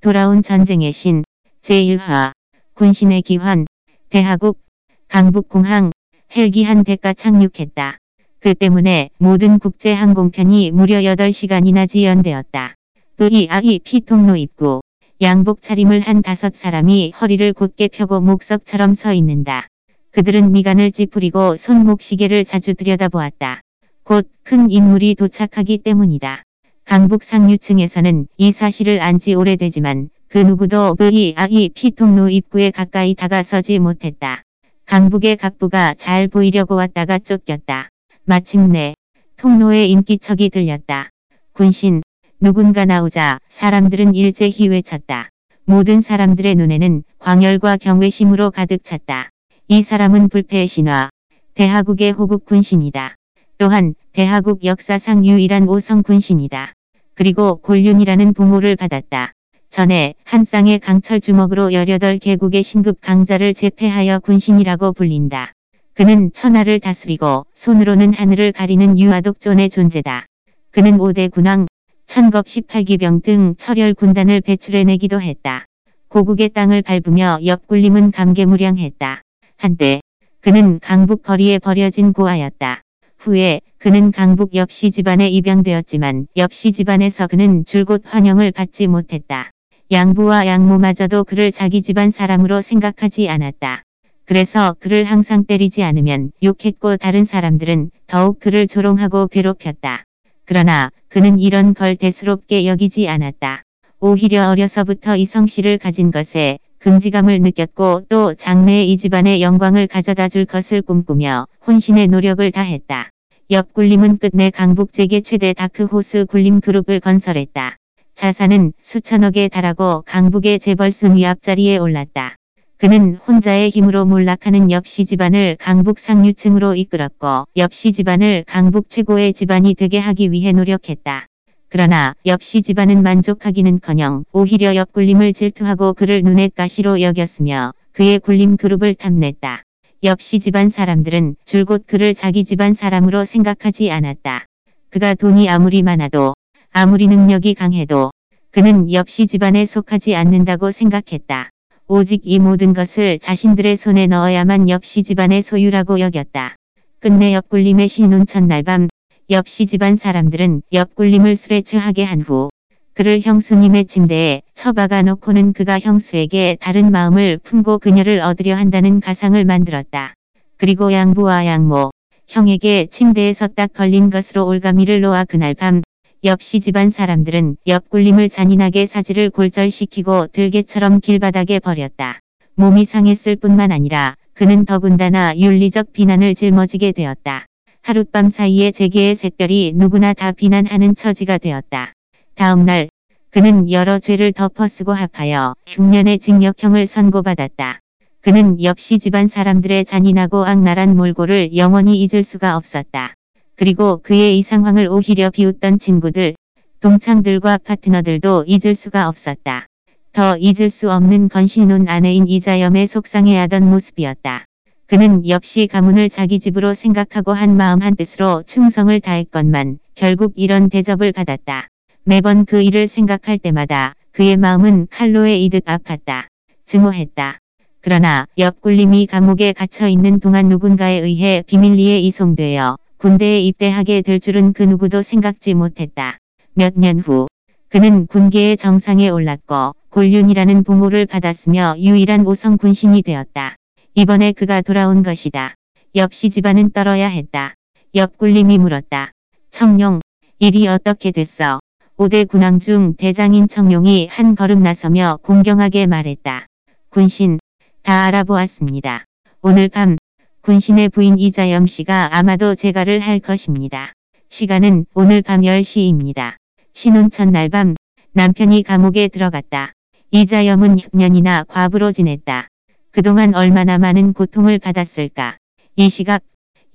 돌아온 전쟁의 신, 제1화, 군신의 기환, 대하국, 강북공항, 헬기 한 대가 착륙했다. 그 때문에 모든 국제 항공편이 무려 8시간이나 지연되었다. 의아이 피통로 입구, 양복 차림을 한 다섯 사람이 허리를 곧게 펴고 목석처럼 서 있는다. 그들은 미간을 찌푸리고 손목시계를 자주 들여다보았다. 곧 큰 인물이 도착하기 때문이다. 강북 상류층에서는 이 사실을 안 지 오래되지만 그 누구도 의아이 피통로 입구에 가까이 다가서지 못했다. 강북의 갑부가 잘 보이려고 왔다가 쫓겼다. 마침내 통로에 인기척이 들렸다. 군신, 누군가 나오자 사람들은 일제히 외쳤다. 모든 사람들의 눈에는 광열과 경외심으로 가득 찼다. 이 사람은 불패의 신화, 대하국의 호국 군신이다. 또한 대하국 역사상 유일한 오성 군신이다. 그리고 골륜이라는 부모를 받았다. 전에 한 쌍의 강철 주먹으로 18개국의 신급 강자를 제패하여 군신이라고 불린다. 그는 천하를 다스리고 손으로는 하늘을 가리는 유아독존의 존재다. 그는 5대 군왕, 천겁 18기병 등 철혈 군단을 배출해내기도 했다. 고국의 땅을 밟으며 옆굴림은 감개무량했다. 한때 그는 강북 거리에 버려진 고아였다. 후에 그는 강북 엽씨 집안에 입양되었지만 엽씨 집안에서 그는 줄곧 환영을 받지 못했다. 양부와 양모마저도 그를 자기 집안 사람으로 생각하지 않았다. 그래서 그를 항상 때리지 않으면 욕했고 다른 사람들은 더욱 그를 조롱하고 괴롭혔다. 그러나 그는 이런 걸 대수롭게 여기지 않았다. 오히려 어려서부터 이 성씨를 가진 것에 긍지감을 느꼈고 또 장래에 이 집안의 영광을 가져다 줄 것을 꿈꾸며 혼신의 노력을 다했다. 옆 굴림은 끝내 강북제계 최대 다크호스 굴림 그룹을 건설했다. 자산은 수천억에 달하고 강북의 재벌 순위 앞자리에 올랐다. 그는 혼자의 힘으로 몰락하는 엽씨 집안을 강북 상류층으로 이끌었고 엽씨 집안을 강북 최고의 집안이 되게 하기 위해 노력했다. 그러나 엽씨 집안은 만족하기는커녕 오히려 옆굴림을 질투하고 그를 눈엣 가시로 여겼으며 그의 굴림 그룹을 탐냈다. 엽씨 집안 사람들은 줄곧 그를 자기 집안 사람으로 생각하지 않았다. 그가 돈이 아무리 많아도 아무리 능력이 강해도 그는 엽씨 집안에 속하지 않는다고 생각했다. 오직 이 모든 것을 자신들의 손에 넣어야만 엽씨 집안의 소유라고 여겼다. 끝내 옆굴림의 신혼 첫날 밤 엽씨 집안 사람들은 옆굴림을 술에 취하게 한 후 그를 형수님의 침대에 처박아 놓고는 그가 형수에게 다른 마음을 품고 그녀를 얻으려 한다는 가상을 만들었다. 그리고 양부와 양모, 형에게 침대에서 딱 걸린 것으로 올가미를 놓아 그날 밤 엽씨 집안 사람들은 옆굴림을 잔인하게 사지를 골절시키고 들개처럼 길바닥에 버렸다. 몸이 상했을 뿐만 아니라 그는 더군다나 윤리적 비난을 짊어지게 되었다. 하룻밤 사이에 재계의 샛별이 누구나 다 비난하는 처지가 되었다. 다음날 그는 여러 죄를 덮어쓰고 합하여 6년의 징역형을 선고받았다. 그는 엽씨 집안 사람들의 잔인하고 악랄한 몰골을 영원히 잊을 수가 없었다. 그리고 그의 이 상황을 오히려 비웃던 친구들, 동창들과 파트너들도 잊을 수가 없었다. 더 잊을 수 없는 건신운 아내인 이자염의 속상해하던 모습이었다. 그는 역시 가문을 자기 집으로 생각하고 한 마음 한 뜻으로 충성을 다했건만 결국 이런 대접을 받았다. 매번 그 일을 생각할 때마다 그의 마음은 칼로에 이듯 아팠다. 증오했다. 그러나 옆굴림이 감옥에 갇혀 있는 동안 누군가에 의해 비밀리에 이송되어 군대에 입대하게 될 줄은 그 누구도 생각지 못했다. 몇 년 후 그는 군계의 정상에 올랐고 골륜이라는 부모를 받았으며 유일한 오성 군신이 되었다. 이번에 그가 돌아온 것이다. 옆시 집안은 떨어야 했다. 옆굴림이 물었다. 청룡, 일이 어떻게 됐어? 5대 군왕 중 대장인 청룡이 한 걸음 나서며 공경하게 말했다. 군신, 다 알아보았습니다. 오늘 밤 군신의 부인 이자염 씨가 아마도 재가를 할 것입니다. 시간은 오늘 밤 10시입니다. 신혼 첫날 밤 남편이 감옥에 들어갔다. 이자염은 6년이나 과부로 지냈다. 그동안 얼마나 많은 고통을 받았을까. 이 시각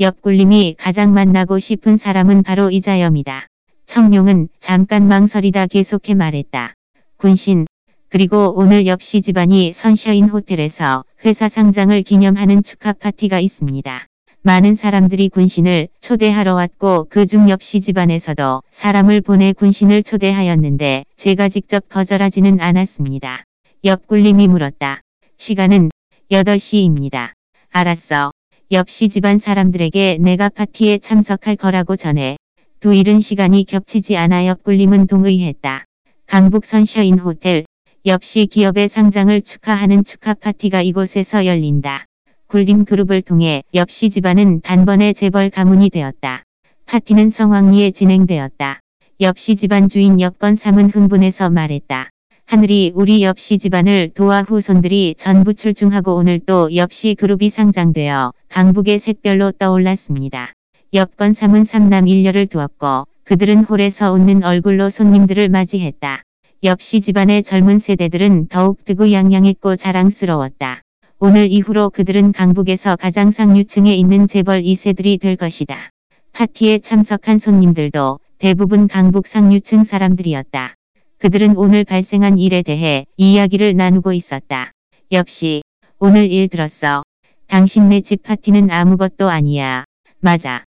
옆굴림이 가장 만나고 싶은 사람은 바로 이자염이다. 청룡은 잠깐 망설이다 계속해 말했다. 군신, 그리고 오늘 옆시 집안이 선샤인 호텔에서 회사 상장을 기념하는 축하 파티가 있습니다. 많은 사람들이 군신을 초대하러 왔고 그중 옆시 집안에서도 사람을 보내 군신을 초대하였는데 제가 직접 거절하지는 않았습니다. 옆굴림이 물었다. 시간은 8시입니다. 알았어. 옆시 집안 사람들에게 내가 파티에 참석할 거라고 전해 두 일은 시간이 겹치지 않아 옆굴림은 동의했다. 강북 선샤인 호텔 옆시 기업의 상장을 축하하는 축하 파티가 이곳에서 열린다. 굴림 그룹을 통해 옆시 집안은 단번에 재벌 가문이 되었다. 파티는 성황리에 진행되었다. 옆시 집안 주인 옆건 삼은 흥분해서 말했다. 하늘이 우리 옆시 집안을 도와 후손들이 전부 출중하고 오늘 또 옆시 그룹이 상장되어 강북의 샛별로 떠올랐습니다. 옆건 삼은 삼남 일녀를 두었고 그들은 홀에서 웃는 얼굴로 손님들을 맞이했다. 옆시 집안의 젊은 세대들은 더욱 뜨구양양했고 자랑스러웠다. 오늘 이후로 그들은 강북에서 가장 상류층에 있는 재벌 2세들이 될 것이다. 파티에 참석한 손님들도 대부분 강북 상류층 사람들이었다. 그들은 오늘 발생한 일에 대해 이야기를 나누고 있었다. 역시 오늘 일 들었어. 당신네 집 파티는 아무것도 아니야. 맞아.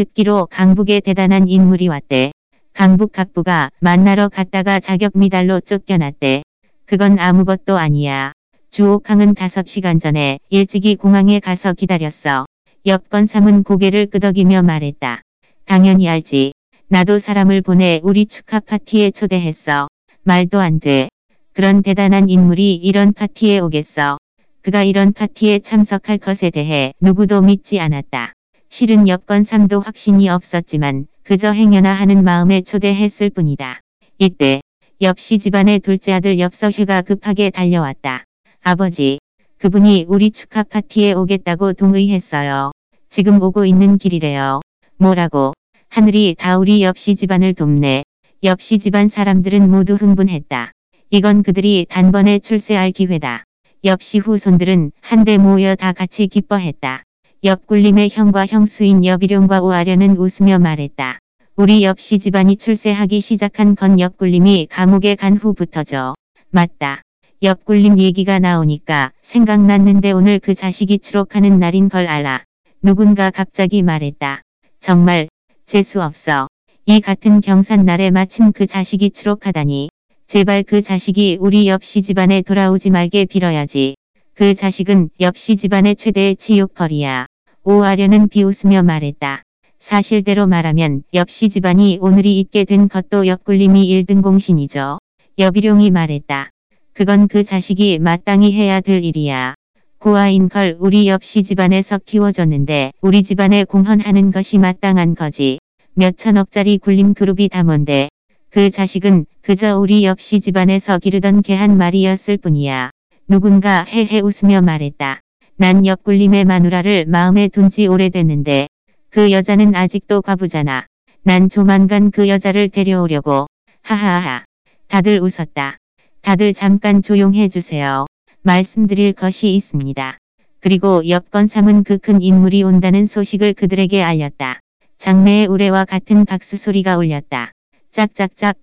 듣기로 강북에 대단한 인물이 왔대. 강북 갑부가 만나러 갔다가 자격 미달로 쫓겨났대. 그건 아무것도 아니야. 주옥항은 5시간 전에 일찍이 공항에 가서 기다렸어. 옆건삼은 고개를 끄덕이며 말했다. 당연히 알지. 나도 사람을 보내 우리 축하 파티에 초대했어. 말도 안 돼. 그런 대단한 인물이 이런 파티에 오겠어. 그가 이런 파티에 참석할 것에 대해 누구도 믿지 않았다. 실은 옆건삼도 확신이 없었지만 그저 행여나 하는 마음에 초대했을 뿐이다. 이때 옆시 집안의 둘째 아들 엽서휴가 급하게 달려왔다. 아버지, 그분이 우리 축하 파티에 오겠다고 동의했어요. 지금 오고 있는 길이래요. 뭐라고? 하늘이 다 우리 옆시 집안을 돕네. 옆시 집안 사람들은 모두 흥분했다. 이건 그들이 단번에 출세할 기회다. 옆시 후손들은 한데 모여 다 같이 기뻐했다. 옆굴림의 형과 형수인 옆일용과 오아련은 웃으며 말했다. 우리 옆시 집안이 출세하기 시작한 건 옆굴림이 감옥에 간 후부터죠. 맞다. 옆굴림 얘기가 나오니까 생각났는데 오늘 그 자식이 추록하는 날인 걸 알아. 누군가 갑자기 말했다. 정말 재수 없어. 이 같은 경산날에 마침 그 자식이 추록하다니. 제발 그 자식이 우리 옆시 집안에 돌아오지 말게 빌어야지. 그 자식은 옆시 집안의 최대의 치욕거리야. 오아련은 비웃으며 말했다. 사실대로 말하면 옆시 집안이 오늘이 있게 된 것도 옆굴림이 1등 공신이죠. 여비룡이 말했다. 그건 그 자식이 마땅히 해야 될 일이야. 고아인 걸 우리 옆시 집안에서 키워줬는데 우리 집안에 공헌하는 것이 마땅한 거지. 몇 천억짜리 굴림 그룹이 다 뭔데. 그 자식은 그저 우리 옆시 집안에서 기르던 개 한 마리였을 뿐이야. 누군가 헤헤 웃으며 말했다. 난 옆굴림의 마누라를 마음에 둔 지 오래됐는데 그 여자는 아직도 과부잖아. 난 조만간 그 여자를 데려오려고. 하하하. 다들 웃었다. 다들 잠깐 조용해 주세요. 말씀드릴 것이 있습니다. 그리고 옆건 삼은 그 큰 인물이 온다는 소식을 그들에게 알렸다. 장내의 우레와 같은 박수 소리가 울렸다. 짝짝짝.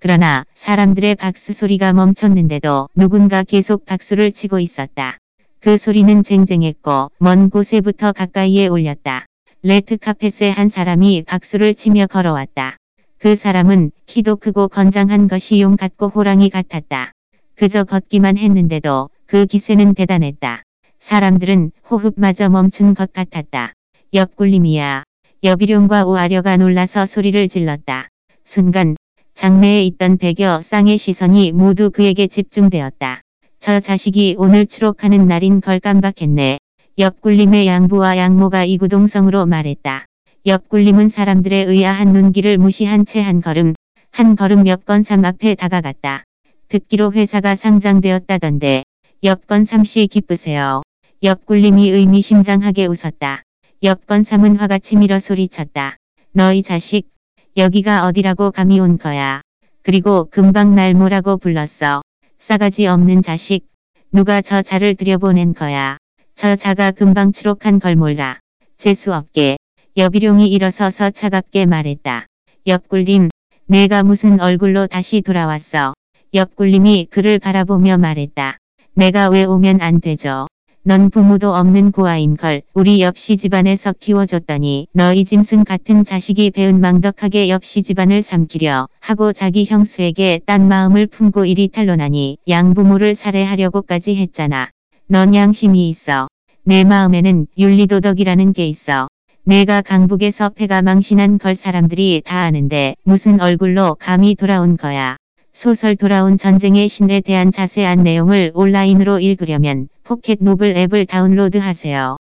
그러나 사람들의 박수 소리가 멈췄는데도 누군가 계속 박수를 치고 있었다. 그 소리는 쟁쟁했고 먼 곳에부터 가까이에 울렸다. 레트 카펫에 한 사람이 박수를 치며 걸어왔다. 그 사람은 키도 크고 건장한 것이 용 같고 호랑이 같았다. 그저 걷기만 했는데도 그 기세는 대단했다. 사람들은 호흡마저 멈춘 것 같았다. 옆굴림이야. 여비룡과 오아려가 놀라서 소리를 질렀다. 순간 장내에 있던 백여 쌍의 시선이 모두 그에게 집중되었다. 저 자식이 오늘 추록하는 날인 걸 깜박했네. 옆굴림의 양부와 양모가 이구동성으로 말했다. 옆굴림은 사람들의 의아한 눈길을 무시한 채 한 걸음, 한 걸음 옆건삼 앞에 다가갔다. 듣기로 회사가 상장되었다던데 옆건삼 씨 기쁘세요. 옆굴림이 의미심장하게 웃었다. 옆건삼은 화가 치밀어 소리쳤다. 너희 자식, 여기가 어디라고 감히 온 거야. 그리고 금방 날 뭐라고 불렀어. 싸가지 없는 자식. 누가 저 자를 들여보낸 거야. 저 자가 금방 추록한 걸 몰라. 재수 없게. 여비룡이 일어서서 차갑게 말했다. 옆굴림, 내가 무슨 얼굴로 다시 돌아왔어. 옆굴림이 그를 바라보며 말했다. 내가 왜 오면 안 되죠. 넌 부모도 없는 고아인걸 우리 옆시 집안에서 키워줬더니 너희 짐승 같은 자식이 배은 망덕하게 옆시 집안을 삼키려 하고 자기 형수에게 딴 마음을 품고 이리 탄론하니 양부모를 살해하려고까지 했잖아. 넌 양심이 있어. 내 마음에는 윤리도덕이라는 게 있어. 내가 강북에서 패가 망신한 걸 사람들이 다 아는데 무슨 얼굴로 감히 돌아온 거야. 소설 돌아온 전쟁의 신에 대한 자세한 내용을 온라인으로 읽으려면 Pocket Novel 앱을 다운로드 하세요.